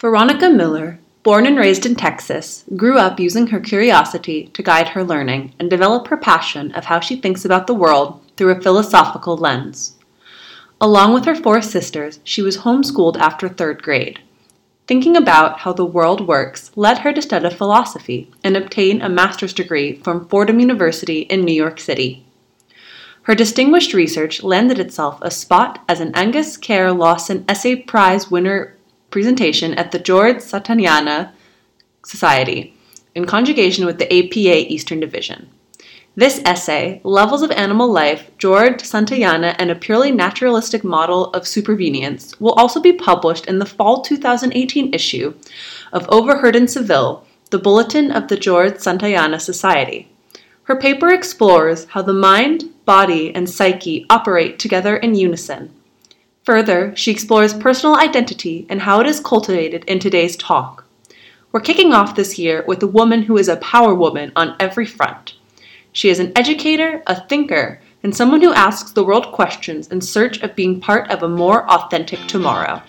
Veronica Miller, born and raised in Texas, grew up using her curiosity to guide her learning and develop her passion of how she thinks about the world through a philosophical lens. Along with her four sisters, she was homeschooled after third grade. Thinking about how the world works led her to study philosophy and obtain a master's degree from Fordham University in New York City. Her distinguished research landed itself a spot as an Angus Kerr Lawson Essay Prize winner presentation at the George Santayana Society in conjugation with the APA Eastern Division. This essay, Levels of Animal Life, George Santayana and a Purely Naturalistic Model of Supervenience, will also be published in the fall 2018 issue of Overheard in Seville, the Bulletin of the George Santayana Society. Her paper explores how the mind, body, and psyche operate together in unison. Further, she explores personal identity and how it is cultivated in today's talk. We're kicking off this year with a woman who is a power woman on every front. She is an educator, a thinker, and someone who asks the world questions in search of being part of a more authentic tomorrow.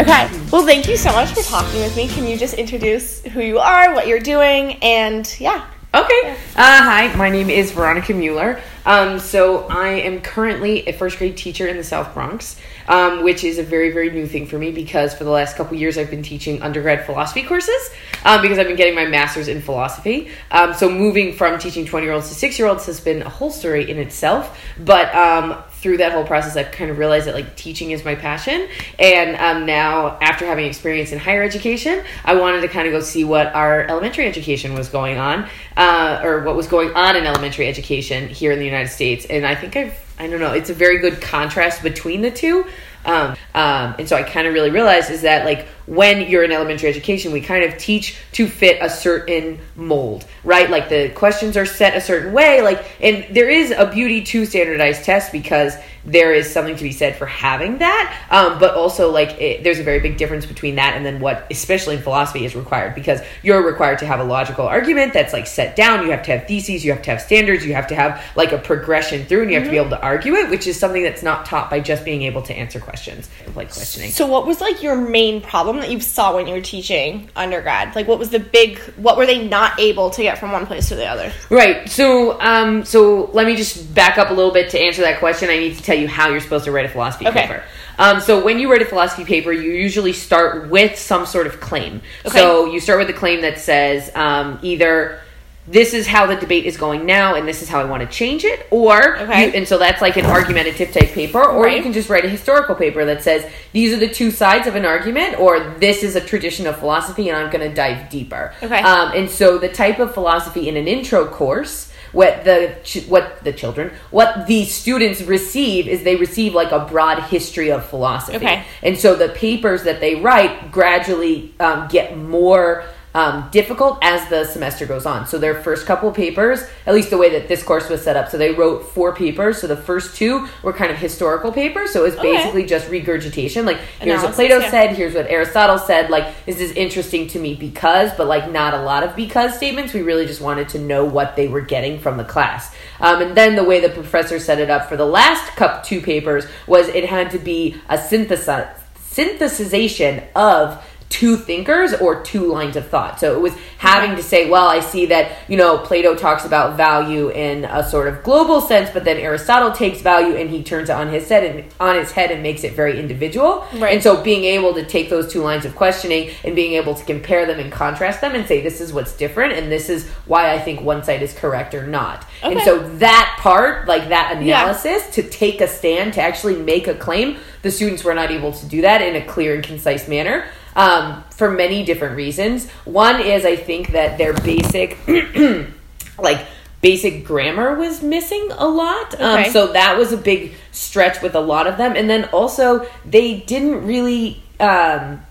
Okay. Well, thank you so much for talking with me. Can you just introduce who you are, what you're doing, and yeah. Okay. Uh, hi, my name is Veronica Mueller. Um, so I am currently a first grade teacher in the South Bronx, um, which is a very, very new thing for me because for the last couple years I've been teaching undergrad philosophy courses um, because I've been getting my master's in philosophy. Um, so moving from teaching 20 year olds to six year olds has been a whole story in itself. But um, through that whole process, I've kind of realized that like teaching is my passion. And um, now, after having experience in higher education, I wanted to kind of go see what our elementary education was going on, uh, or what was going on in elementary education here in the United States. And I think I've, I don't know, it's a very good contrast between the two. Um, um, and so I kind of really realized is that like when you're in elementary education, we kind of teach to fit a certain mold, right? Like the questions are set a certain way, like, and there is a beauty to standardized tests because there is something to be said for having that. Um, but also, like, it, there's a very big difference between that and then what, especially in philosophy, is required because you're required to have a logical argument that's like set down. You have to have theses, you have to have standards, you have to have like a progression through, and you have mm-hmm. to be able to argue it, which is something that's not taught by just being able to answer questions, like questioning. So, what was like your main problem that you saw when you were teaching undergrad? Like, what was the big, what were they not able to get from one place to the other? Right. So, um, so let me just back up a little bit to answer that question. I need to tell tell you how you're supposed to write a philosophy okay. paper. Um, so when you write a philosophy paper, you usually start with some sort of claim. Okay. So you start with a claim that says um, either this is how the debate is going now and this is how I want to change it or okay. you, and so that's like an argumentative type paper or right. you can just write a historical paper that says these are the two sides of an argument or this is a tradition of philosophy and I'm going to dive deeper. Okay. Um, and so the type of philosophy in an intro course what the what the children what the students receive is they receive like a broad history of philosophy okay. and so the papers that they write gradually um, get more um, difficult as the semester goes on. So their first couple papers, at least the way that this course was set up, so they wrote four papers. So the first two were kind of historical papers. So it was basically just regurgitation. Like here's Analysis, what Plato yeah. said, here's what Aristotle said. Like this is interesting to me because, but like not a lot of because statements. We really just wanted to know what they were getting from the class. Um, and then the way the professor set it up for the last cup two papers was it had to be a synthesis synthesization of two thinkers or two lines of thought. So it was having to say, well, I see that, you know, Plato talks about value in a sort of global sense, but then Aristotle takes value and he turns it on his head and on his head and makes it very individual. Right. And so being able to take those two lines of questioning and being able to compare them and contrast them and say this is what's different and this is why I think one side is correct or not. Okay. And so that part, like that analysis yeah. to take a stand, to actually make a claim, the students were not able to do that in a clear and concise manner um, for many different reasons. One is I think that their basic, like, basic grammar was missing a lot. Um, okay. Um, so that was a big stretch with a lot of them. And then also, they didn't really, um,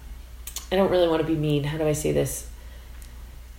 I don't really want to be mean. How do I say this?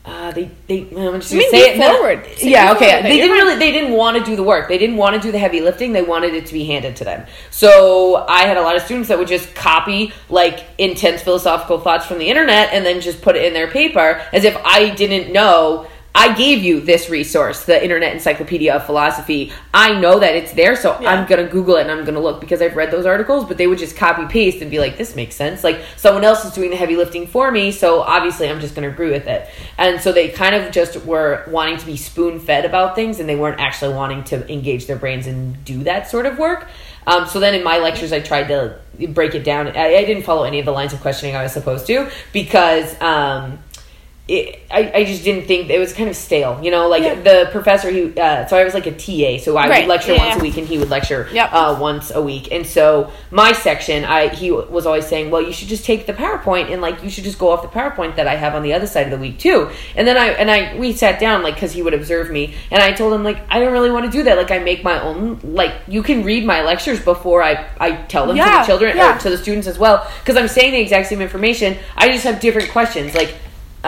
Uh, they they I'm just I mean, say it. forward. Say yeah, okay. They didn't really they didn't want to do the work. They didn't want to do the heavy lifting. They wanted it to be handed to them. So I had a lot of students that would just copy like intense philosophical thoughts from the internet and then just put it in their paper as if I didn't know. I gave you this resource, the Internet Encyclopedia of Philosophy. I know that it's there, so Yeah. I'm gonna Google it and I'm gonna look because I've read those articles. But they would just copy paste and be like, "This makes sense." Like someone else is doing the heavy lifting for me, so obviously I'm just gonna agree with it. And so they kind of just were wanting to be spoon fed about things, and they weren't actually wanting to engage their brains and do that sort of work. Um, so then in my lectures, I tried to break it down. I, I didn't follow any of the lines of questioning I was supposed to because. Um, it, I, I just didn't think it was kind of stale, you know. Like Yeah. the professor, he uh, so I was like a TA, so I Right, would lecture yeah, once a week, and he would lecture Yep. uh, once a week. And so my section, I he was always saying, "Well, you should just take the PowerPoint and like you should just go off the PowerPoint that I have on the other side of the week too." And then I and I we sat down like because he would observe me, and I told him like I don't really want to do that. Like I make my own. Like you can read my lectures before I I tell them to the children yeah. or to the students as well because I'm saying the exact same information. I just have different questions. Like,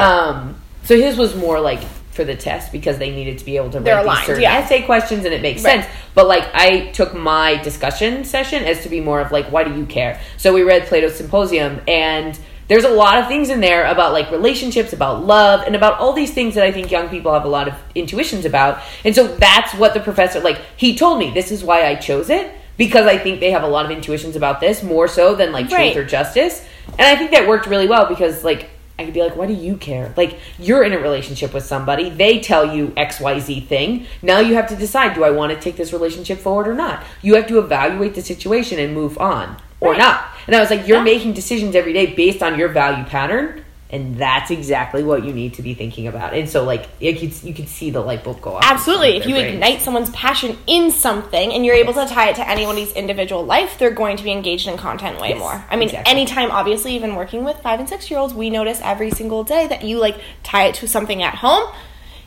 um, so his was more like for the test because they needed to be able to They're write aligned, these certain yeah. essay questions and it makes Right. sense. But like I took my discussion session as to be more of like why do you care? So we read Plato's Symposium and there's a lot of things in there about like relationships, about love, and about all these things that I think young people have a lot of intuitions about. And so that's what the professor like he told me this is why I chose it because I think they have a lot of intuitions about this more so than like Right. truth or justice. And I think that worked really well because like I could be like, why do you care? Like you're in a relationship with somebody, they tell you XYZ thing. Now you have to decide, do I want to take this relationship forward or not? You have to evaluate the situation and move on or Right. not. And I was like, you're Yeah. making decisions every day based on your value pattern. And that's exactly what you need to be thinking about. And so, like, you could, you could see the light bulb go off. Absolutely. If you brains. ignite someone's passion in something and you're able to tie it to anybody's individual life, they're going to be engaged in content way Yes, more. I mean, exactly. anytime, obviously, even working with five and six year olds, we notice every single day that you like tie it to something at home,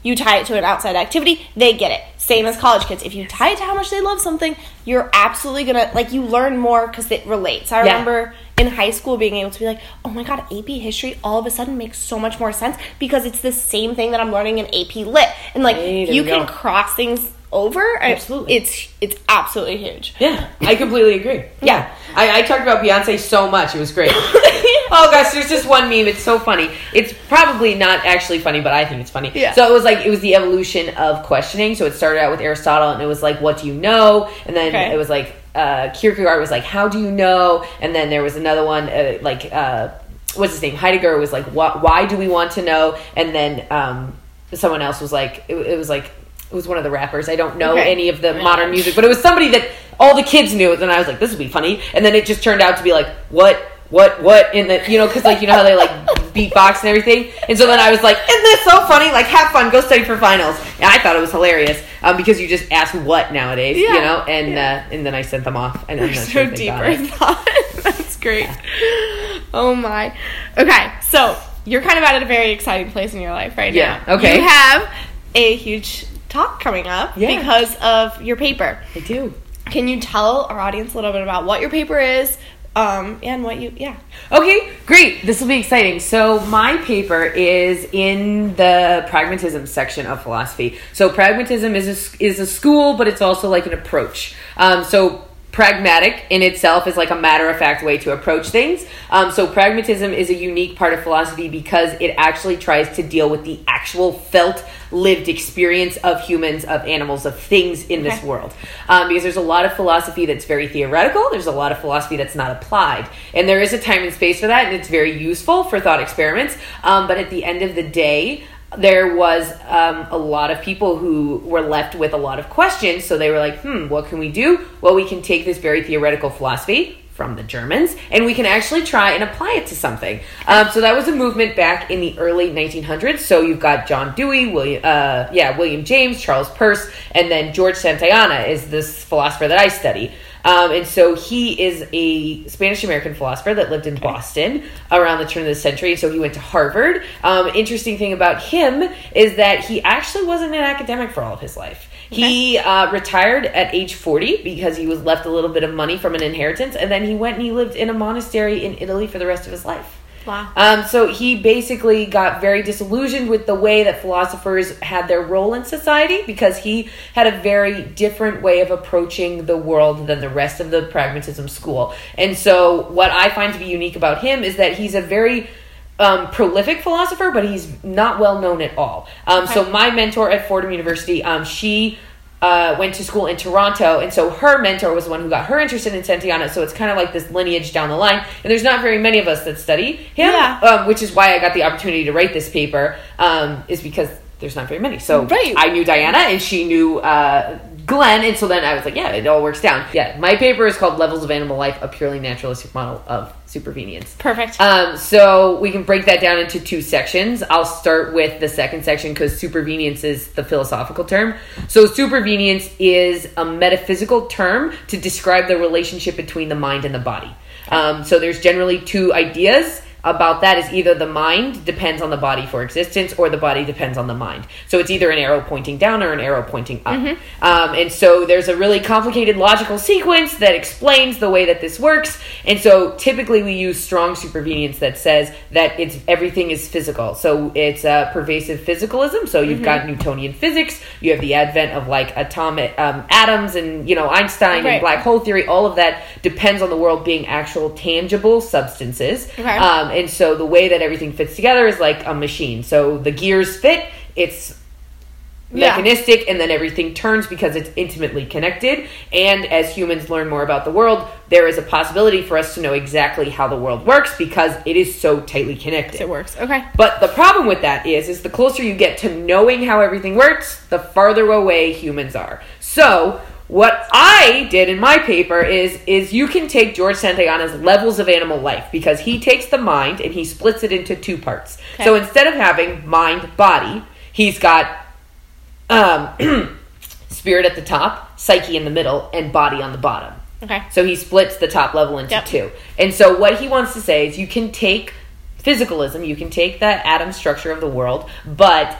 you tie it to an outside activity, they get it. Same as college kids. If you tie it to how much they love something, you're absolutely gonna like you learn more because it relates. I Yeah. remember in high school being able to be like, oh my god, AP history all of a sudden makes so much more sense because it's the same thing that I'm learning in AP Lit, and like there you can go. cross things over. Absolutely. it's it's absolutely huge. Yeah, I completely agree. Yeah, I, I talked about Beyonce so much; it was great. oh gosh, there's just one meme. It's so funny. It's probably not actually funny, but I think it's funny. Yeah. So it was like it was the evolution of questioning. So it started out with Aristotle, and it was like, "What do you know?" And then Okay. it was like uh, Kierkegaard was like, "How do you know?" And then there was another one uh, like. Uh, What's his name? Heidegger was like, "Why, why do we want to know?" And then um, someone else was like, it, it was like it was one of the rappers. I don't know Okay. any of the modern music, but it was somebody that all the kids knew. And I was like, this would be funny. And then it just turned out to be like, what, what, what? In the, you know, because like, you know how they like beatbox and everything. And so then I was like, isn't this so funny? Like, have fun, go study for finals. And I thought it was hilarious um, because you just ask what nowadays, you know? And Yeah. uh, and then I sent them off. And I'm so sure if deeper thought. That's great. Oh my. Okay, so you're kind of at a very exciting place in your life right Yeah, now. okay. You have a huge talk coming up Yeah. because of your paper. I do. Can you tell our audience a little bit about what your paper is, um, and what you yeah. Okay, great. This will be exciting. So, my paper is in the pragmatism section of philosophy. So, pragmatism is a, is a school, but it's also like an approach. Um, so, pragmatic in itself is like a matter of fact way to approach things. Um, so, pragmatism is a unique part of philosophy because it actually tries to deal with the actual felt, lived experience of humans, of animals, of things in this world. Um, because there's a lot of philosophy that's very theoretical, there's a lot of philosophy that's not applied. And there is a time and space for that, and it's very useful for thought experiments. Um, but at the end of the day, there was um, a lot of people who were left with a lot of questions. So they were like, hmm, what can we do? Well, we can take this very theoretical philosophy from the Germans, and we can actually try and apply it to something. Um, so that was a movement back in the early 1900s. So you've got John Dewey, William, uh, yeah, William James, Charles Peirce, and then George Santayana is this philosopher that I study. Um, and so he is a Spanish American philosopher that lived in Boston around the turn of the century. So he went to Harvard. Um, interesting thing about him is that he actually wasn't an academic for all of his life. He uh, retired at age 40 because he was left a little bit of money from an inheritance, and then he went and he lived in a monastery in Italy for the rest of his life. Wow. Um, so he basically got very disillusioned with the way that philosophers had their role in society because he had a very different way of approaching the world than the rest of the pragmatism school. And so, what I find to be unique about him is that he's a very um, prolific philosopher, but he's not well known at all. Um, So, my mentor at Fordham University, um, she uh, went to school in Toronto, and so her mentor was the one who got her interested in Santayana. So it's kind of like this lineage down the line, and there's not very many of us that study him, Yeah. um, which is why I got the opportunity to write this paper. Um, is because there's not very many. So Right. I knew Diana, and she knew uh, Glenn, and so then I was like, yeah, it all works down. Yeah, my paper is called "Levels of Animal Life: A Purely Naturalistic Model of Supervenience." Perfect. Um, so we can break that down into two sections. I'll start with the second section because supervenience is the philosophical term. So supervenience is a metaphysical term to describe the relationship between the mind and the body. Um, so there's generally two ideas about that is either the mind depends on the body for existence or the body depends on the mind. So it's either an arrow pointing down or an arrow pointing up. Um, and so there's a really complicated logical sequence that explains the way that this works. And so typically we use strong supervenience that says that it's everything is physical. So it's uh, pervasive physicalism. So you've got Newtonian physics. You have the advent of like atomic um, atoms and you know Einstein Right. and black hole theory. All of that depends on the world being actual tangible substances. Okay. Um, and so the way that everything fits together is like a machine. So the gears fit. It's Yeah. mechanistic and then everything turns because it's intimately connected and as humans learn more about the world there is a possibility for us to know exactly how the world works because it is so tightly connected it works. Okay. but the problem with that is is the closer you get to knowing how everything works the farther away humans are so what I did in my paper is is you can take George Santayana's levels of animal life because he takes the mind and he splits it into two parts. Okay. So instead of having mind body, he's got um, spirit at the top, psyche in the middle, and body on the bottom. Okay. So he splits the top level into Yep. two. And so what he wants to say is you can take physicalism, you can take that atom structure of the world, but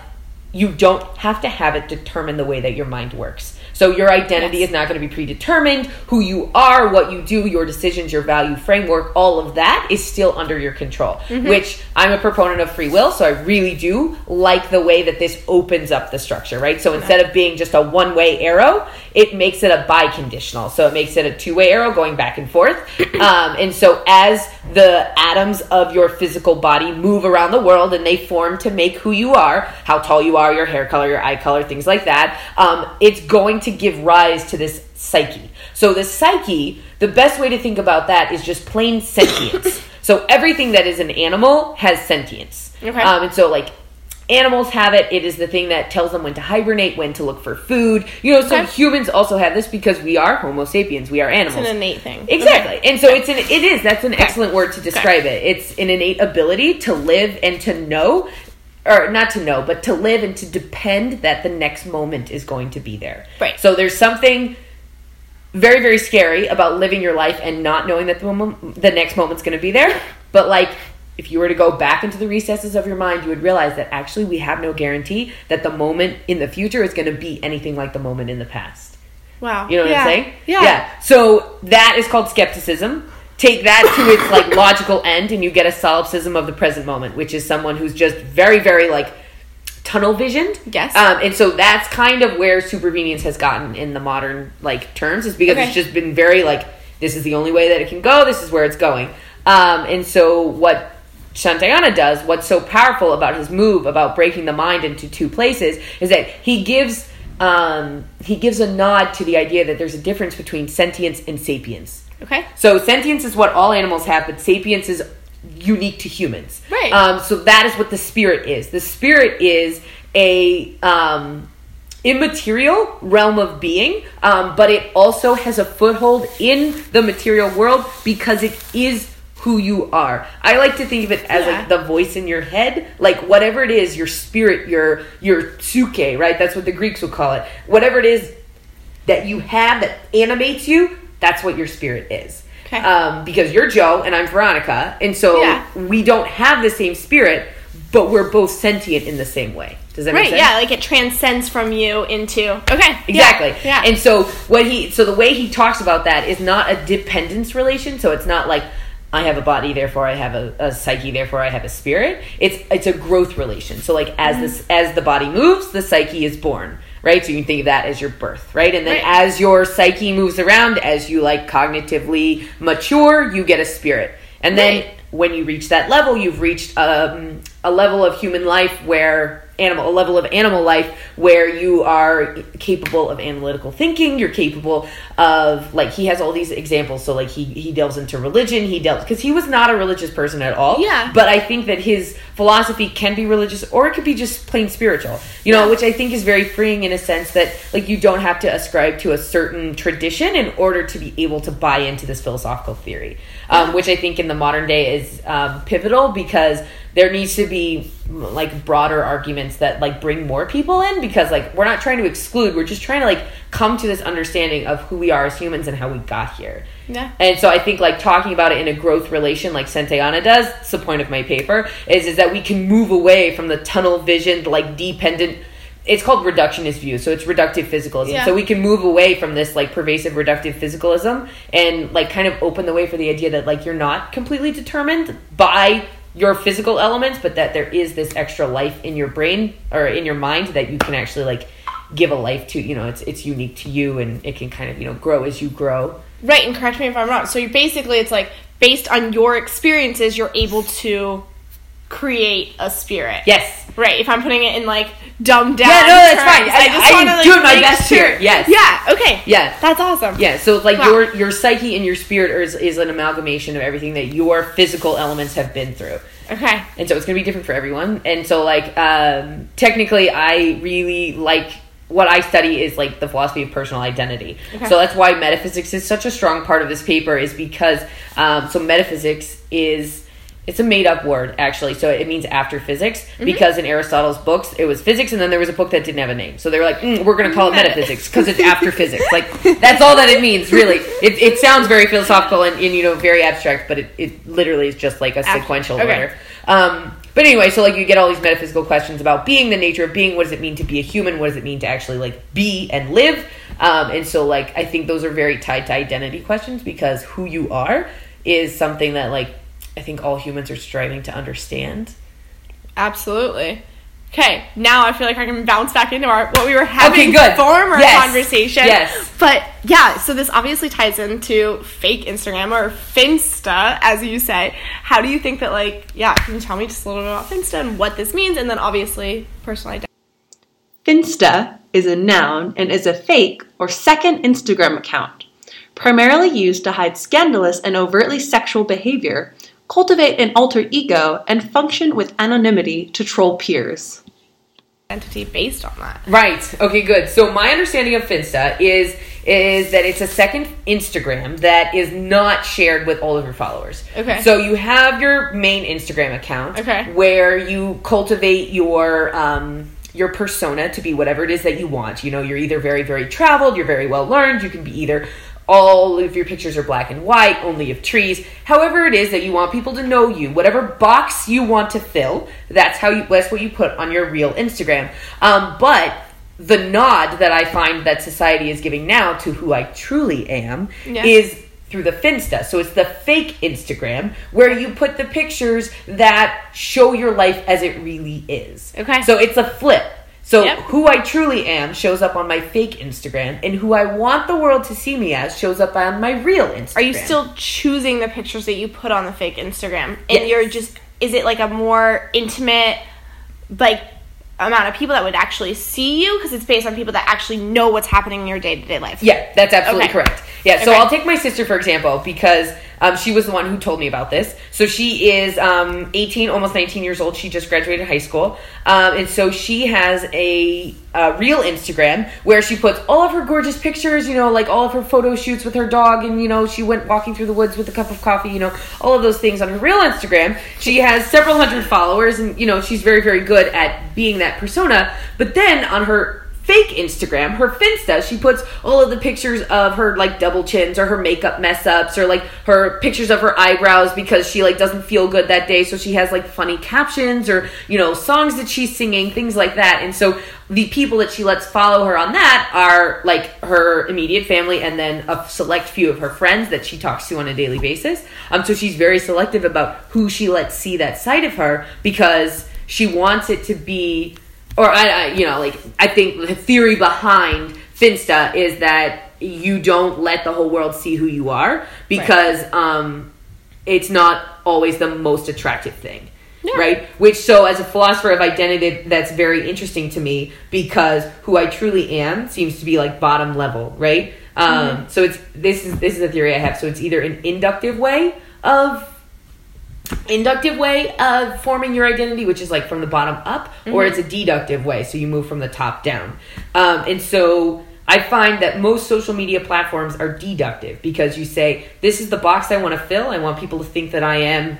you don't have to have it determine the way that your mind works. So your identity Yes. is not going to be predetermined. Who you are, what you do, your decisions, your value framework, all of that is still under your control. Mm-hmm. Which I'm a proponent of free will, so I really do like the way that this opens up the structure, right? So instead of being just a one way arrow, it makes it a biconditional. So it makes it a two way arrow going back and forth. Um, and so as the atoms of your physical body move around the world and they form to make who you are, how tall you are, your hair color, your eye color, things like that, um, it's going to give rise to this psyche. So the psyche, the best way to think about that is just plain sentience. so everything that is an animal has sentience. Okay. Um, and so like animals have it. It is the thing that tells them when to hibernate, when to look for food. You know, so Okay. humans also have this because we are Homo sapiens. We are animals. It's an innate thing. Exactly. And so it's an it is that's an excellent word to describe it. It's an innate ability to live and to know or not to know, but to live and to depend that the next moment is going to be there. Right. So there's something very very scary about living your life and not knowing that the moment, the next moment's going to be there. But like if you were to go back into the recesses of your mind, you would realize that actually we have no guarantee that the moment in the future is going to be anything like the moment in the past. Wow. You know what Yeah. I'm saying? Yeah. Yeah. So that is called skepticism. Take that to its like logical end, and you get a solipsism of the present moment, which is someone who's just very, very like tunnel visioned. Yes. Um, and so that's kind of where supervenience has gotten in the modern like terms, is because Okay. it's just been very like this is the only way that it can go. This is where it's going. Um, and so what Santayana does, what's so powerful about his move about breaking the mind into two places, is that he gives um, he gives a nod to the idea that there's a difference between sentience and sapience. Okay. So sentience is what all animals have, but sapience is unique to humans. Right. Um, so that is what the spirit is. The spirit is a um, immaterial realm of being, um, but it also has a foothold in the material world because it is who you are. I like to think of it as Yeah. like the voice in your head, like whatever it is, your spirit, your your suke, right? That's what the Greeks would call it. Whatever it is that you have that animates you, that's what your spirit is. Okay. Um, because you're Joe and I'm Veronica, and so Yeah. we don't have the same spirit, but we're both sentient in the same way. Does that make Right. sense? Yeah. Like it transcends from you into. Okay. yeah, Exactly. Yeah. And so what he so the way he talks about that is not a dependence relation. So it's not like I have a body, therefore I have a, a psyche, therefore I have a spirit. It's it's a growth relation. So like as this as the body moves, the psyche is born, right? So you can think of that as your birth, right? And then Right. as your psyche moves around, as you like cognitively mature, you get a spirit. And then Right. when you reach that level, you've reached um, a level of human life where animal a level of animal life where you are capable of analytical thinking you're capable of like he has all these examples so like he he delves into religion he delves because he was not a religious person at all Yeah. but i think that his philosophy can be religious or it could be just plain spiritual you know Yeah. which i think is very freeing in a sense that like you don't have to ascribe to a certain tradition in order to be able to buy into this philosophical theory um, which i think in the modern day is um, pivotal because there needs to be like broader arguments that like bring more people in because like we're not trying to exclude we're just trying to like come to this understanding of who we are as humans and how we got here Yeah. and so I think like talking about it in a growth relation like Santayana does, it's the point of my paper, is is that we can move away from the tunnel vision, like dependent it's called reductionist view, so it's reductive physicalism. Yeah. So we can move away from this like pervasive reductive physicalism and like kind of open the way for the idea that like you're not completely determined by your physical elements, but that there is this extra life in your brain or in your mind that you can actually like give a life to. You know, it's it's unique to you and it can kind of you know grow as you grow. Right, and correct me if I'm wrong. So you basically it's like based on your experiences, you're able to create a spirit. Yes. Right. If I'm putting it in like dumbed down. Yeah, no, that's terms, fine. I- just I'm wanna, like, doing my best sure. here. Yes. Yeah. Okay. Yeah. That's awesome. Yeah, so like Wow. your your psyche and your spirit is, is an amalgamation of everything that your physical elements have been through. Okay. And so it's going to be different for everyone. And so like um technically I really like what I study is like the philosophy of personal identity. Okay. So that's why metaphysics is such a strong part of this paper is because um so metaphysics is it's a made up word actually. So it means after physics Mm-hmm. because in Aristotle's books it was physics and then there was a book that didn't have a name. So they were like, mm, we're going to call it metaphysics because it's after physics. Like that's all that it means really. It, it sounds very philosophical and, and you know very abstract, but it, it literally is just like a Ab- sequential okay. order. Um, but anyway, so like you get all these metaphysical questions about being, the nature of being. What does it mean to be a human? What does it mean to actually like be and live? Um, and so like I think those are very tied to identity questions because who you are is something that like I think all humans are striving to understand. Absolutely. Okay, now I feel like I can bounce back into our what we were having Okay, good. former Yes. conversation. Yes. But yeah, so this obviously ties into fake Instagram or Finsta, as you say. How do you think that like yeah, can you tell me just a little bit about Finsta and what this means and then obviously personal identity? Finsta is a noun and is a fake or second Instagram account, primarily used to hide scandalous and overtly sexual behavior, cultivate an alter ego, and function with anonymity to troll peers. Entity based on that. Right. Okay. Good. So my understanding of Finsta is is that it's a second Instagram that is not shared with all of your followers. Okay. So you have your main Instagram account. Okay. Where you cultivate your um your persona to be whatever it is that you want. You know, you're either very very traveled, you're very well learned. You can be either all of your pictures are black and white, only of trees. However, it is that you want people to know you, whatever box you want to fill, that's how you. That's what you put on your real Instagram. Um, but the nod that I find that society is giving now to who I truly am Yeah. is through the Finsta. So it's the fake Instagram where you put the pictures that show your life as it really is. Okay. So it's a flip. So Yep. who I truly am shows up on my fake Instagram, and who I want the world to see me as shows up on my real Instagram. Are you still choosing the pictures that you put on the fake Instagram? And Yes. you're just is it like a more intimate like amount of people that would actually see you because it's based on people that actually know what's happening in your day-to-day life. Yeah, that's absolutely Okay. correct. Yeah, so Okay. I'll take my sister for example because um, she was the one who told me about this. So she is um, 18, almost 19 years old. She just graduated high school, um, and so she has a, a real Instagram where she puts all of her gorgeous pictures. You know, like all of her photo shoots with her dog, and you know she went walking through the woods with a cup of coffee. You know, all of those things on her real Instagram. She has several hundred followers, and you know she's very very good at being that persona. But then on her fake Instagram, her Finsta, she puts all of the pictures of her like double chins or her makeup mess ups or like her pictures of her eyebrows because she like doesn't feel good that day. So she has like funny captions or, you know, songs that she's singing, things like that. And so the people that she lets follow her on that are like her immediate family and then a select few of her friends that she talks to on a daily basis. Um, so she's very selective about who she lets see that side of her because she wants it to be or I, I, you know, like I think the theory behind Finsta is that you don't let the whole world see who you are because right. um, it's not always the most attractive thing. Yeah. Right? Which, so as a philosopher of identity, that's very interesting to me because who I truly am seems to be like bottom level, right? Um, mm-hmm. So it's this is this is a theory I have. So it's either an inductive way of inductive way of forming your identity, which is like from the bottom up, mm-hmm. or it's a deductive way, so you move from the top down. Um, and so I find that most social media platforms are deductive because you say, This is the box I want to fill. I want people to think that I am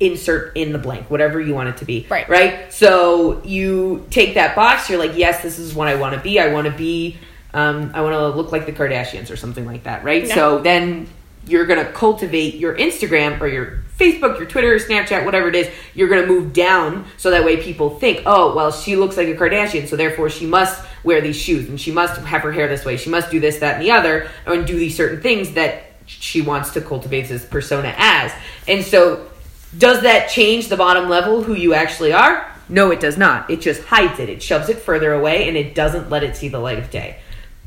insert in the blank, whatever you want it to be. Right. Right? So you take that box, you're like, Yes, this is what I want to be. I want to be. Um, I want to look like the Kardashians or something like that, right? So then you're going to cultivate your Instagram or your Facebook, your Twitter, Snapchat, whatever it is, you're going to move down so that way people think, oh, well, she looks like a Kardashian, so therefore she must wear these shoes and she must have her hair this way. She must do this, that, and the other, and do these certain things that she wants to cultivate this persona as. And so, does that change the bottom level who you actually are? No, it does not. It just hides it. It shoves it further away and it doesn't let it see the light of day.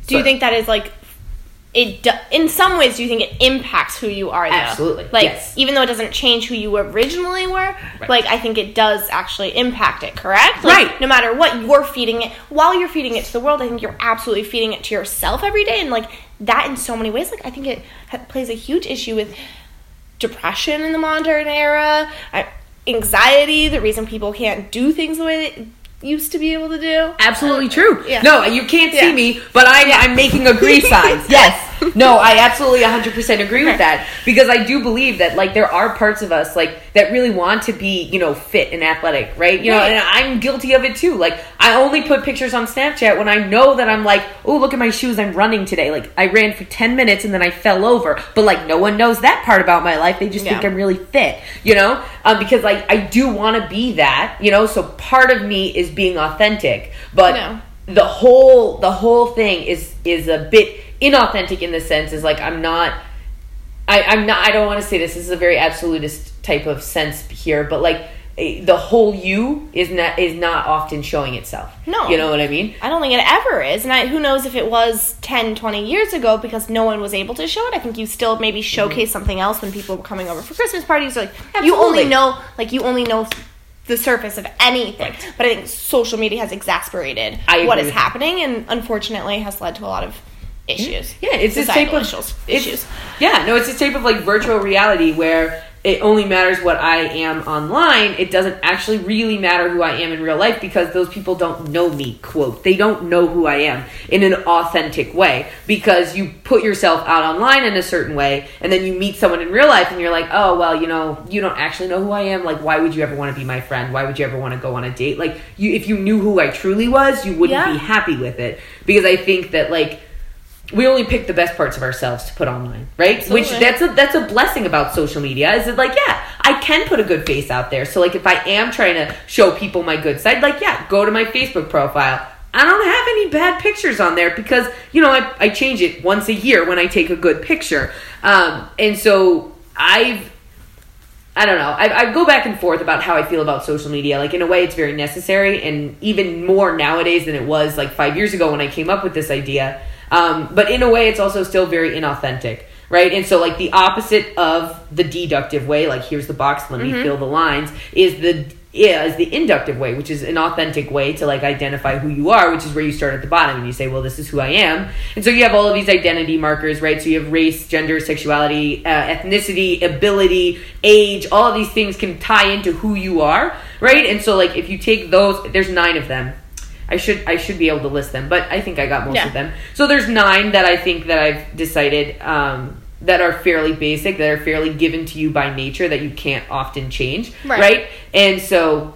Do so, you think that is like it do, in some ways do you think it impacts who you are though? absolutely like yes. even though it doesn't change who you originally were right. like i think it does actually impact it correct like, right no matter what you're feeding it while you're feeding it to the world i think you're absolutely feeding it to yourself every day and like that in so many ways like i think it plays a huge issue with depression in the modern era uh, anxiety the reason people can't do things the way used to be able to do. Absolutely uh, true. Yeah. No, you can't see yeah. me, but I'm, yeah. I'm making agree signs. yes. No, I absolutely 100% agree with that because I do believe that like there are parts of us like that really want to be, you know, fit and athletic, right? You right. know, and I'm guilty of it too. Like I only put pictures on Snapchat when I know that I'm like, "Oh, look at my shoes. I'm running today." Like I ran for 10 minutes and then I fell over. But like no one knows that part about my life. They just think I'm really fit, you know? Um, because like I do want to be that, you know? So part of me is being authentic, but no. the whole the whole thing is is a bit inauthentic in the sense is like I'm not. I, I'm not. I don't want to say this. This is a very absolutist type of sense here, but like the whole you is not is not often showing itself. No. You know what I mean? I don't think it ever is. And I, who knows if it was 10, 20 years ago because no one was able to show it. I think you still maybe showcase mm-hmm. something else when people were coming over for Christmas parties. Like Absolutely. you only know like you only know the surface of anything. Right. But I think social media has exasperated what is happening and unfortunately has led to a lot of issues. Yeah, it's this type of issues. Yeah, no, it's this type of like virtual reality where it only matters what I am online. It doesn't actually really matter who I am in real life because those people don't know me, quote. They don't know who I am in an authentic way because you put yourself out online in a certain way and then you meet someone in real life and you're like, oh, well, you know, you don't actually know who I am. Like, why would you ever want to be my friend? Why would you ever want to go on a date? Like, you, if you knew who I truly was, you wouldn't yeah. be happy with it because I think that, like, we only pick the best parts of ourselves to put online, right? Absolutely. Which that's a that's a blessing about social media. Is it like, yeah, I can put a good face out there. So like if I am trying to show people my good side, like yeah, go to my Facebook profile. I don't have any bad pictures on there because you know I, I change it once a year when I take a good picture, um, and so I've I don't know. I, I, go back and forth about how I feel about social media. Like in a way, it's very necessary, and even more nowadays than it was like five years ago when I came up with this idea. Um, but in a way, it's also still very inauthentic, right? And so, like, the opposite of the deductive way, like, here's the box, let mm-hmm. me fill the lines, is the yeah, is the inductive way, which is an authentic way to like identify who you are, which is where you start at the bottom and you say, well, this is who I am. And so you have all of these identity markers, right? So you have race, gender, sexuality, uh, ethnicity, ability, age, all of these things can tie into who you are, right? And so like if you take those, there's nine of them. I should I should be able to list them, but I think I got most yeah. of them. So there's nine that I think that I've decided um, that are fairly basic, that are fairly given to you by nature that you can't often change, right? right? And so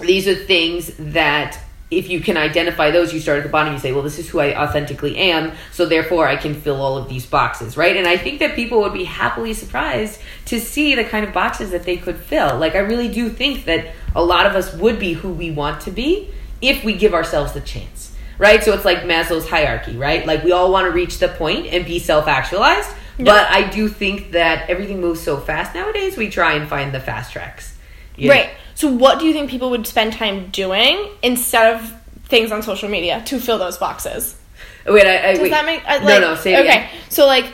these are things that if you can identify those, you start at the bottom. You say, well, this is who I authentically am, so therefore I can fill all of these boxes, right? And I think that people would be happily surprised to see the kind of boxes that they could fill. Like, I really do think that a lot of us would be who we want to be if we give ourselves the chance, right? So it's like Maslow's hierarchy, right? Like, we all want to reach the point and be self actualized, but I do think that everything moves so fast nowadays, we try and find the fast tracks. know? Right. So, what do you think people would spend time doing instead of things on social media to fill those boxes? Oh, wait, I, I Does wait. that make no, like, no, say it okay? again. So, like,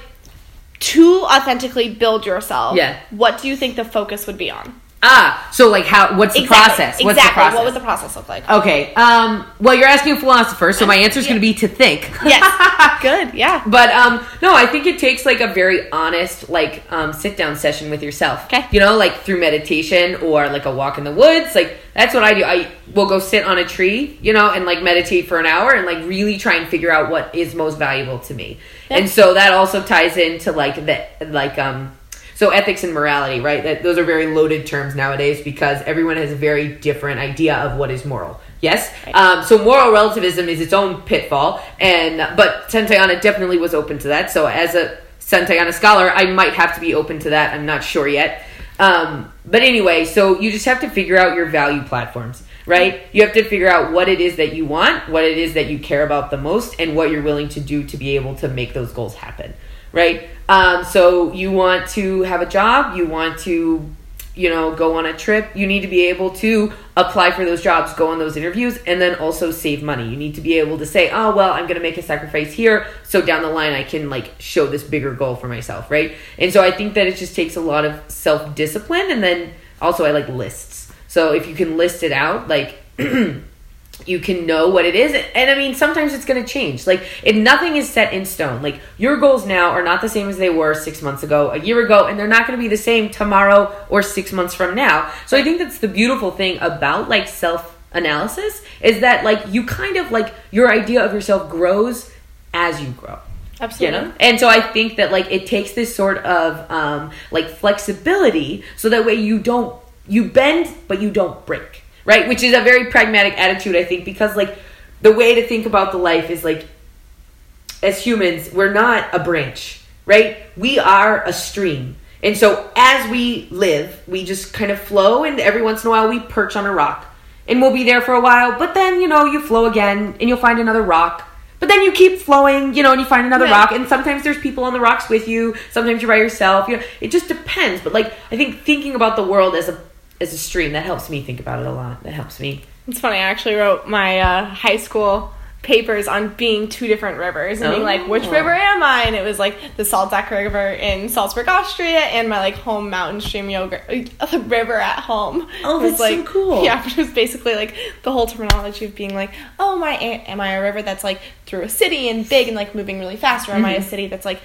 to authentically build yourself, Yeah. What do you think the focus would be on? Ah, so like how? What's the process? What's exactly. the process? What would the process look like? Okay. Um. Well, you're asking a philosopher, so my answer is going to be to think. Yes. Good. Yeah. But um, no, I think it takes like a very honest, like um, sit down session with yourself. Okay. You know, like through meditation or like a walk in the woods. Like that's what I do. I will go sit on a tree, you know, and like meditate for an hour and like really try and figure out what is most valuable to me. Yeah. And so that also ties into like the like um. So ethics and morality, right? That those are very loaded terms nowadays because everyone has a very different idea of what is moral. Yes. Um, so moral relativism is its own pitfall, and but Santayana definitely was open to that. So as a Santayana scholar, I might have to be open to that. I'm not sure yet. Um, but anyway, so you just have to figure out your value platforms, right? You have to figure out what it is that you want, what it is that you care about the most, and what you're willing to do to be able to make those goals happen, right? Um, so you want to have a job, you want to you know, go on a trip, you need to be able to apply for those jobs, go on those interviews, and then also save money. You need to be able to say, oh, well, I'm going to make a sacrifice here. So down the line, I can like show this bigger goal for myself, right? And so I think that it just takes a lot of self discipline. And then also, I like lists. So if you can list it out, like, you can know what it is. And i mean sometimes it's going to change. Like if nothing is set in stone like your goals now are not the same as they were six months ago a year ago and they're not going to be the same tomorrow or six months from now. So i think that's the beautiful thing about like self analysis is that like you kind of like your idea of yourself grows as you grow. You Absolutely. know and so i think that like it takes this sort of um like flexibility so that way you don't you bend but you don't break right? Which is a very pragmatic attitude i think because like the way to think about the life is like as humans we're not a branch right? We are a stream. And so as we live we just kind of flow and every once in a while we perch on a rock. And we'll be there for a while but then you know you flow again and you'll find another rock. But then you keep flowing you know and you find another Right. rock and sometimes there's people on the rocks with you sometimes you're by yourself you know it just depends. But like i think thinking about the world as a as a stream that helps me think about it a lot that helps me It's funny. I actually wrote my uh, high school papers on being two different rivers and being like, which Oh. river am I? And it was like the Salzach River in Salzburg, Austria, and my like home mountain stream yoga uh, river at home. Oh, was, that's so cool. Yeah, it was basically like the whole terminology of being like, oh, my am I a river that's like through a city and big and like moving really fast, or am I Mm-hmm. a city that's like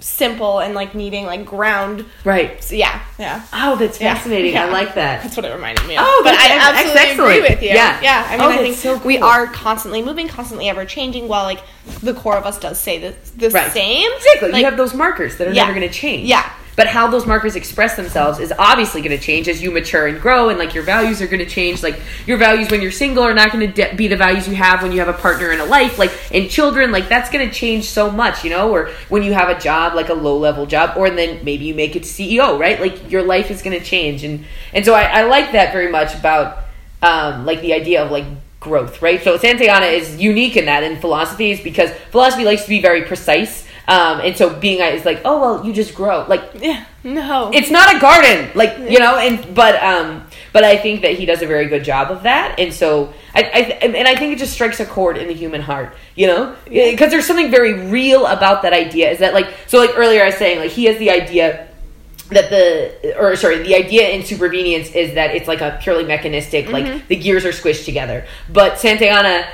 simple and like needing like ground? right So, yeah, yeah. oh that's Yeah. fascinating i like that That's what it reminded me of. Oh, but that's- I that's absolutely excellent. agree with you. Yeah. yeah. I mean, Oh, I that's think so we are constantly moving, constantly ever changing. While like the core of us does say the the Right. same. Exactly. Like, you have those markers that are Yeah. never going to change. Yeah. But how those markers express themselves is obviously going to change as you mature and grow, and like your values are going to change. Like your values when you're single are not going to de- be the values you have when you have a partner in a life. Like in children, like that's going to change so much, you know. Or when you have a job, like a low level job, or then maybe you make it CEO, right? Like your life is going to change, and and so I, I like that very much about um, like the idea of like growth, right? So Santayana is unique in that in philosophy is because philosophy likes to be very precise. Um, and so being is like, oh well, you just grow. Like Yeah. No. it's not a garden, like you know. And but um, but I think that he does a very good job of that. And so I, I and I think it just strikes a chord in the human heart, you know, because there's something very real about that idea. Is that like so? Like earlier, I was saying like he has the idea that the or sorry the idea in supervenience is that it's like a purely mechanistic like the gears are squished together but santayana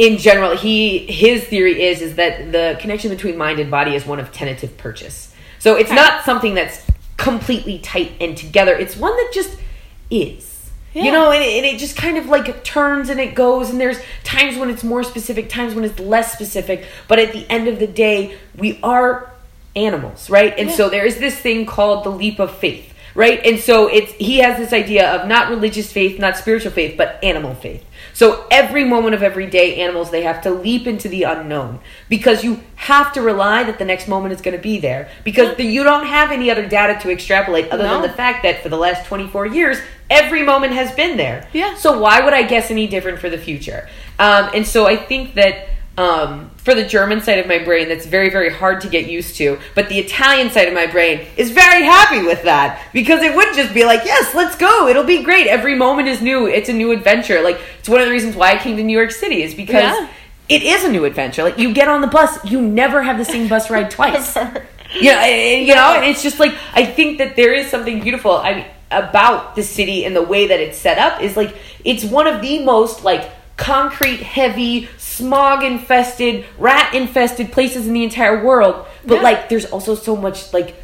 in general he his theory is is that the connection between mind and body is one of tentative purchase. So it's not something that's completely tight and together. It's one that just is. You know and it, and it just kind of like turns and it goes and there's times when it's more specific times when it's less specific but at the end of the day we are animals right? And Yeah. so there is this thing called the leap of faith right? And so it's he has this idea of not religious faith, not spiritual faith, but animal faith. So every moment of every day, animals they have to leap into the unknown because you have to rely that the next moment is going to be there because the, you don't have any other data to extrapolate other No. than the fact that for the last 24 years, every moment has been there. Yeah. So why would I guess any different for the future? Um, and so I think that um, for the German side of my brain, that's very, very hard to get used to. But the Italian side of my brain is very happy with that because it would just be like, yes, let's go. It'll be great. Every moment is new. It's a new adventure. Like it's one of the reasons why I came to New York City is because Yeah. it is a new adventure. Like you get on the bus, you never have the same bus ride twice. Yeah, and, you know, and it's just like I think that there is something beautiful. I mean, about the city and the way that it's set up is like it's one of the most like concrete heavy smog infested rat infested places in the entire world but Yeah. like there's also so much like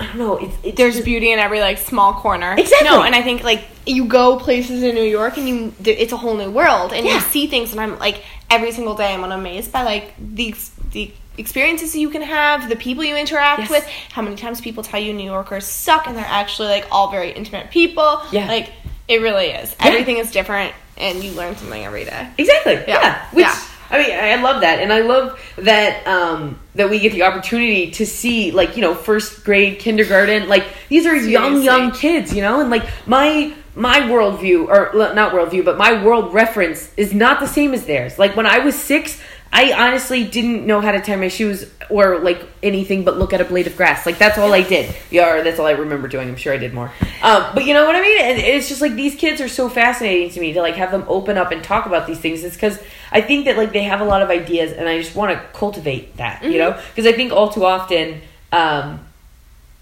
i don't know it's, it's There's just- beauty in every like small corner. Exactly. No, and I think like you go places in New York and you it's a whole new world and Yeah. you see things and I'm like every single day I'm amazed by like the the experiences you can have, the people you interact Yes. with, how many times people tell you New Yorkers suck and they're actually like all very intimate people. Yeah. Like it really is. Everything is different and you learn something every day. Exactly. Yeah. Yeah. Which Yeah. I mean, I love that, and I love that um, that we get the opportunity to see, like, you know, first grade, kindergarten, like these are young, Seriously. young kids, you know, and like my my worldview, or not worldview, but my world reference is not the same as theirs. Like when I was six, I honestly didn't know how to tie my shoes or like anything but look at a blade of grass. Like that's all I did. Yeah, or that's all I remember doing. I'm sure I did more. Um, but you know what I mean? And it's just like these kids are so fascinating to me to like have them open up and talk about these things. It's because I think that like they have a lot of ideas, and I just want to cultivate that. You know, because I think all too often. Um,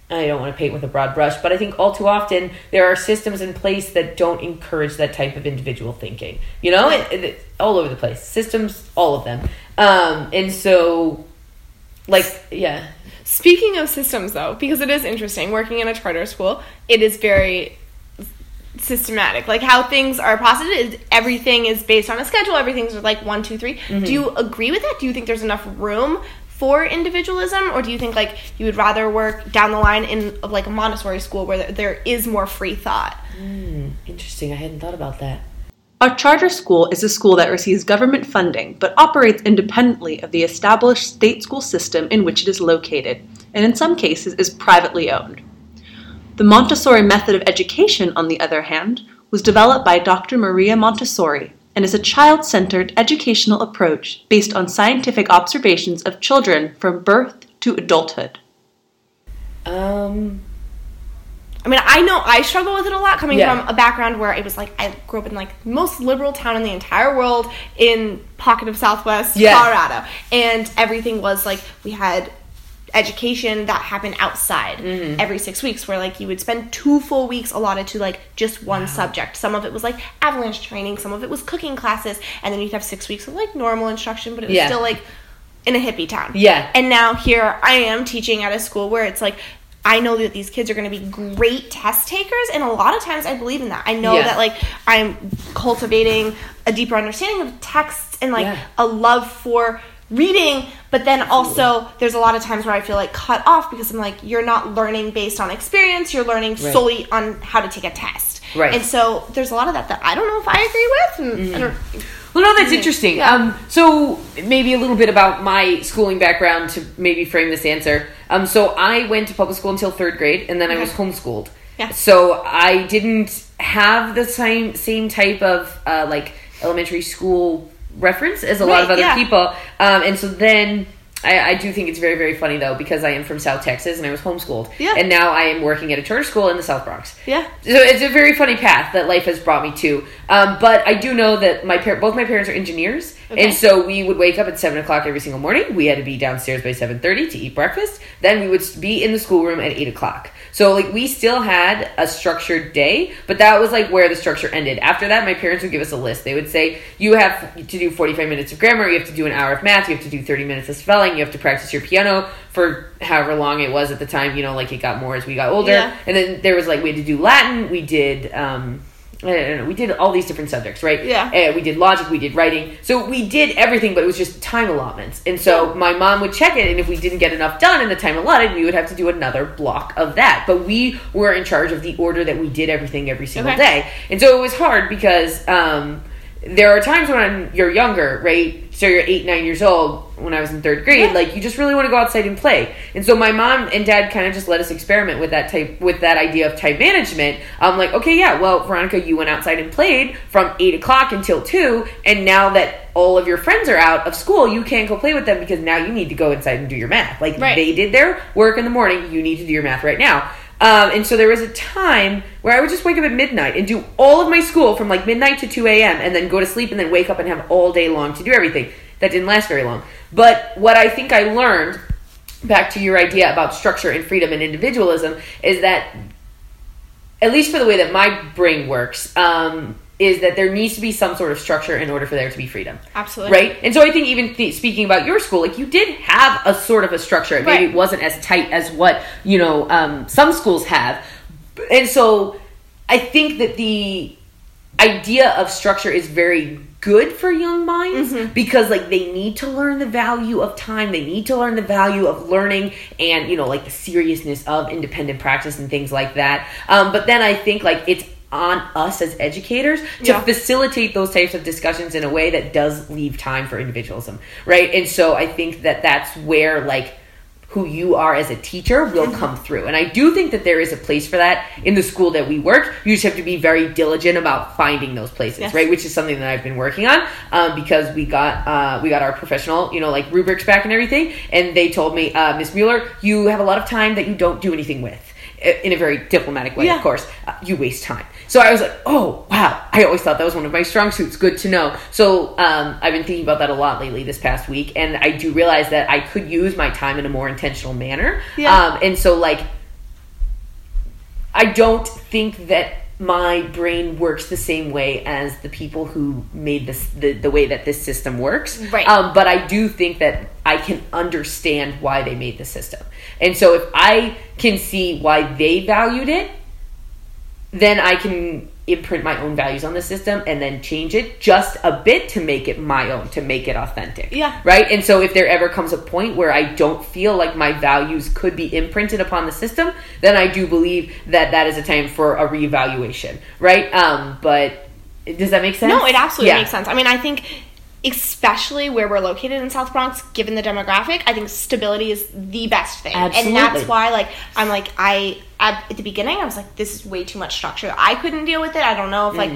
I don't want to paint with a broad brush, but I think all too often there are systems in place that don't encourage that type of individual thinking. You know, it, it, all over the place. Systems, all of them. Um, and so, like, yeah, Speaking of systems, though, because it is interesting working in a charter school, it is very systematic. Like how things are processed is everything is based on a schedule. Everything's like one, two, three. Do you agree with that? Do you think there's enough room for individualism, or do you think like you would rather work down the line in like a Montessori school where there- there is more free thought? Hmm, interesting. I hadn't thought about that. A charter school is a school that receives government funding but operates independently of the established state school system in which it is located, and in some cases is privately owned. The Montessori method of education, on the other hand, was developed by Dr. Maria Montessori and is a child centered educational approach based on scientific observations of children from birth to adulthood. Um, I mean, I know I struggle with it a lot coming Yeah. from a background where it was like I grew up in like the most liberal town in the entire world in pocket of Southwest Yeah. Colorado, and everything was like we had education that happened outside Mm-hmm. every six weeks where like you would spend two full weeks allotted to like just one subject some of it was like avalanche training some of it was cooking classes and then you'd have six weeks of like normal instruction but it was Yeah. still like in a hippie town Yeah. and now here I am teaching at a school where it's like I know that these kids are going to be great test takers, and a lot of times I believe in that. I know Yeah. that like I'm cultivating a deeper understanding of texts and like Yeah. a love for reading, but then also there's a lot of times where I feel like cut off because I'm like you're not learning based on experience, you're learning Right. solely on how to take a test. Right. And so there's a lot of that that I don't know if I agree with. And don't, Well, no, that's interesting. Yeah. Um, so maybe a little bit about my schooling background to maybe frame this answer. Um, so I went to public school until third grade, and then I was homeschooled. Yeah. So I didn't have the same same type of uh, like elementary school reference as a lot of other yeah. people. Um, and so then. I, I do think it's very, very funny though because I am from South Texas and I was homeschooled, Yeah. and now I am working at a charter school in the South Bronx. yeah. So it's a very funny path that life has brought me to. Um, but I do know that my par- both my parents are engineers, Okay. and so we would wake up at seven o'clock every single morning. We had to be downstairs by seven thirty to eat breakfast. Then we would be in the schoolroom at eight o'clock. So like we still had a structured day, but that was like where the structure ended. After that, my parents would give us a list. They would say you have to do forty five minutes of grammar, you have to do an hour of math, you have to do thirty minutes of spelling, you have to practice your piano for however long it was at the time. You know, like it got more as we got older. Yeah. And then there was like we had to do Latin. We did um, I don't we did all these different subjects, right? Yeah. And we did logic, we did writing. So we did everything, but it was just time allotments. And so my mom would check it, and if we didn't get enough done in the time allotted, we would have to do another block of that. But we were in charge of the order that we did everything every single Okay. day. And so it was hard because um, there are times when I'm, you're younger, right? So you're eight, nine years old. When I was in third grade, Yeah. like you just really want to go outside and play. And so my mom and dad kind of just let us experiment with that type, with that idea of time management. I'm like, okay, yeah, well, Veronica, you went outside and played from eight o'clock until two, and now that all of your friends are out of school, you can't go play with them because now you need to go inside and do your math. Like Right. they did their work in the morning, you need to do your math right now. Um, and so there was a time where I would just wake up at midnight and do all of my school from like midnight to 2 a.m. and then go to sleep and then wake up and have all day long to do everything. That didn't last very long. But what I think I learned, back to your idea about structure and freedom and individualism, is that, at least for the way that my brain works, um, is that there needs to be some sort of structure in order for there to be freedom. Absolutely. Right? And so I think even th- speaking about your school, like you did have a sort of a structure. Maybe Right. it wasn't as tight as what, you know, um, some schools have. And so I think that the idea of structure is very good for young minds because like they need to learn the value of time they need to learn the value of learning and you know like the seriousness of independent practice and things like that um, but then i think like it's on us as educators to Yeah. facilitate those types of discussions in a way that does leave time for individualism right and so i think that that's where like who you are as a teacher will Mm-hmm. come through. And I do think that there is a place for that in the school that we work. You just have to be very diligent about finding those places, Yes. right? Which is something that I've been working on um, because we got uh, we got our professional, you know, like rubrics back and everything, and they told me, uh, Miss Mueller, you have a lot of time that you don't do anything with. In a very diplomatic way, Yeah. of course, uh, you waste time. So I was like, "Oh wow!" I always thought that was one of my strong suits. Good to know. So um, I've been thinking about that a lot lately this past week, and I do realize that I could use my time in a more intentional manner. Yeah. Um, and so, like, I don't think that my brain works the same way as the people who made this the, the way that this system works. Right. Um, but I do think that I can understand why they made the system. And so if I can see why they valued it, then I can imprint my own values on the system and then change it just a bit to make it my own, to make it authentic. Yeah. Right? And so if there ever comes a point where I don't feel like my values could be imprinted upon the system, then I do believe that that is a time for a reevaluation. Right? Um, but does that make sense? No, it absolutely Yeah. makes sense. I mean, I think especially where we're located in South Bronx, given the demographic, I think stability is the best thing. Absolutely. And that's why like I'm like I at, at the beginning I was like this is way too much structure. I couldn't deal with it. I don't know if like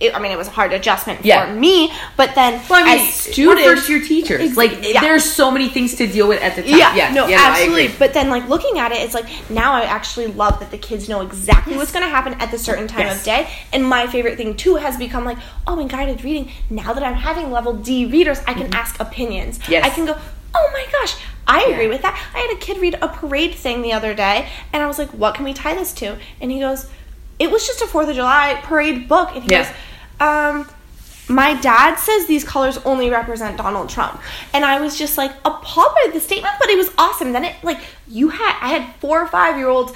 it, I mean it was a hard adjustment Mm. Yeah. for me, but then Well, I mean, as students first year teachers. Ex- like, yeah. there's so many things to deal with at the time. Yeah, yeah no, yeah, I absolutely. but then, like looking at it, it's like now I actually love that the kids know exactly what's going to happen at the certain time Yes. of day. And my favorite thing too has become like, oh, in guided reading, now that I'm having level D readers, I can ask opinions. Mm-hmm. Yes. I can go, oh my gosh, I agree Yeah. with that. I had a kid read a parade thing the other day, and I was like, what can we tie this to? And he goes, it was just a Fourth of July parade book, and he Yeah. goes, um my dad says these colors only represent Donald Trump. And I was just like appalled by the statement, but it was awesome. Then it like you had I had four or five year olds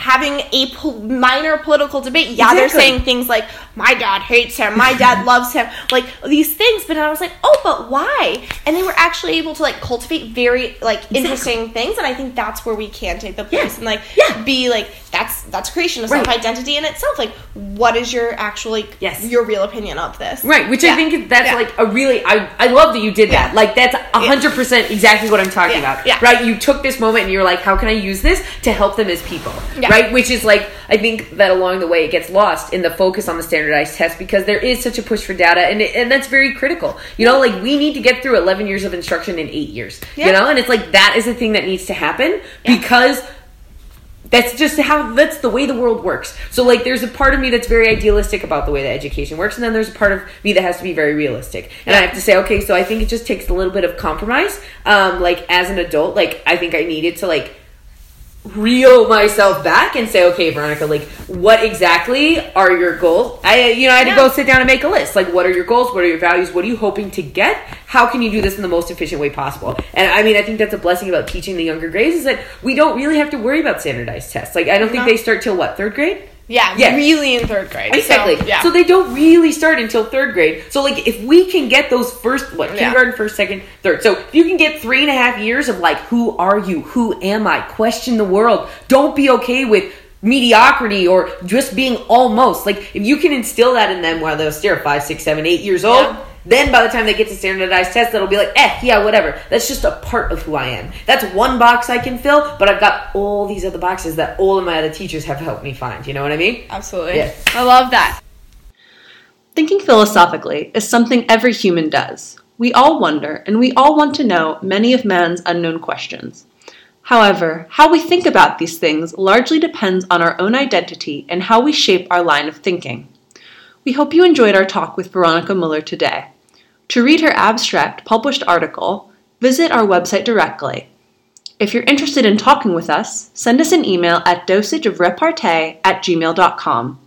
having a pol- minor political debate. Yeah, they're saying things like my dad hates him, my dad loves him, like these things, but I was like, "Oh, but why?" And they were actually able to like cultivate very like interesting things, and I think that's where we can take the place Yeah. and like Yeah. be like that's that's creation of Right. self-identity in itself. Like what is your actual like Yes. your real opinion of this? Right, which Yeah. I think that's like a really I I love that you did that. Like that's a hundred percent exactly what I'm talking about. Yeah. Right, you took this moment and you're like, how can I use this to help them as people? Yeah. Right, which is like I think that along the way it gets lost in the focus on the standardized test because there is such a push for data and it, and that's very critical. You know, like we need to get through 11 years of instruction in eight years. You know, and it's like that is a thing that needs to happen Yeah. because that's just how that's the way the world works so like there's a part of me that's very idealistic about the way that education works and then there's a part of me that has to be very realistic and i have to say okay so i think it just takes a little bit of compromise um like as an adult like i think i needed to like reel myself back and say okay veronica like what exactly are your goals? I uh, you know i had to go sit down and make a list. Like what are your goals? What are your values? What are you hoping to get? How can you do this in the most efficient way possible? And i mean i think that's a blessing about teaching the younger grades is that we don't really have to worry about standardized tests. Like i don't think they start till what third grade Yeah, Yeah. really in third grade. Exactly. So, yeah. So they don't really start until third grade. So like if we can get those first what Yeah. kindergarten, first, second, third. So if you can get three and a half years of like who are you? Who am I? Question the world. Don't be okay with mediocrity or just being almost. Like if you can instill that in them while they're still five, six, seven, eight years old, Yeah. then by the time they get to standardized tests, that'll be like, eh, yeah, whatever. That's just a part of who I am. That's one box I can fill, but I've got all these other boxes that all of my other teachers have helped me find. You know what I mean? Absolutely. Yeah. I love that. Thinking philosophically is something every human does. We all wonder, and we all want to know many of man's unknown questions. However, how we think about these things largely depends on our own identity and how we shape our line of thinking. We hope you enjoyed our talk with Veronica Muller today. To read her abstract published article, visit our website directly. If you're interested in talking with us, send us an email at dosageofrepartee at gmail.com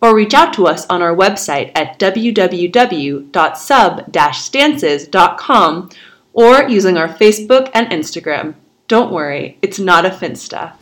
or reach out to us on our website at www.sub-stances.com or using our Facebook and Instagram. Don't worry, it's not a Finsta.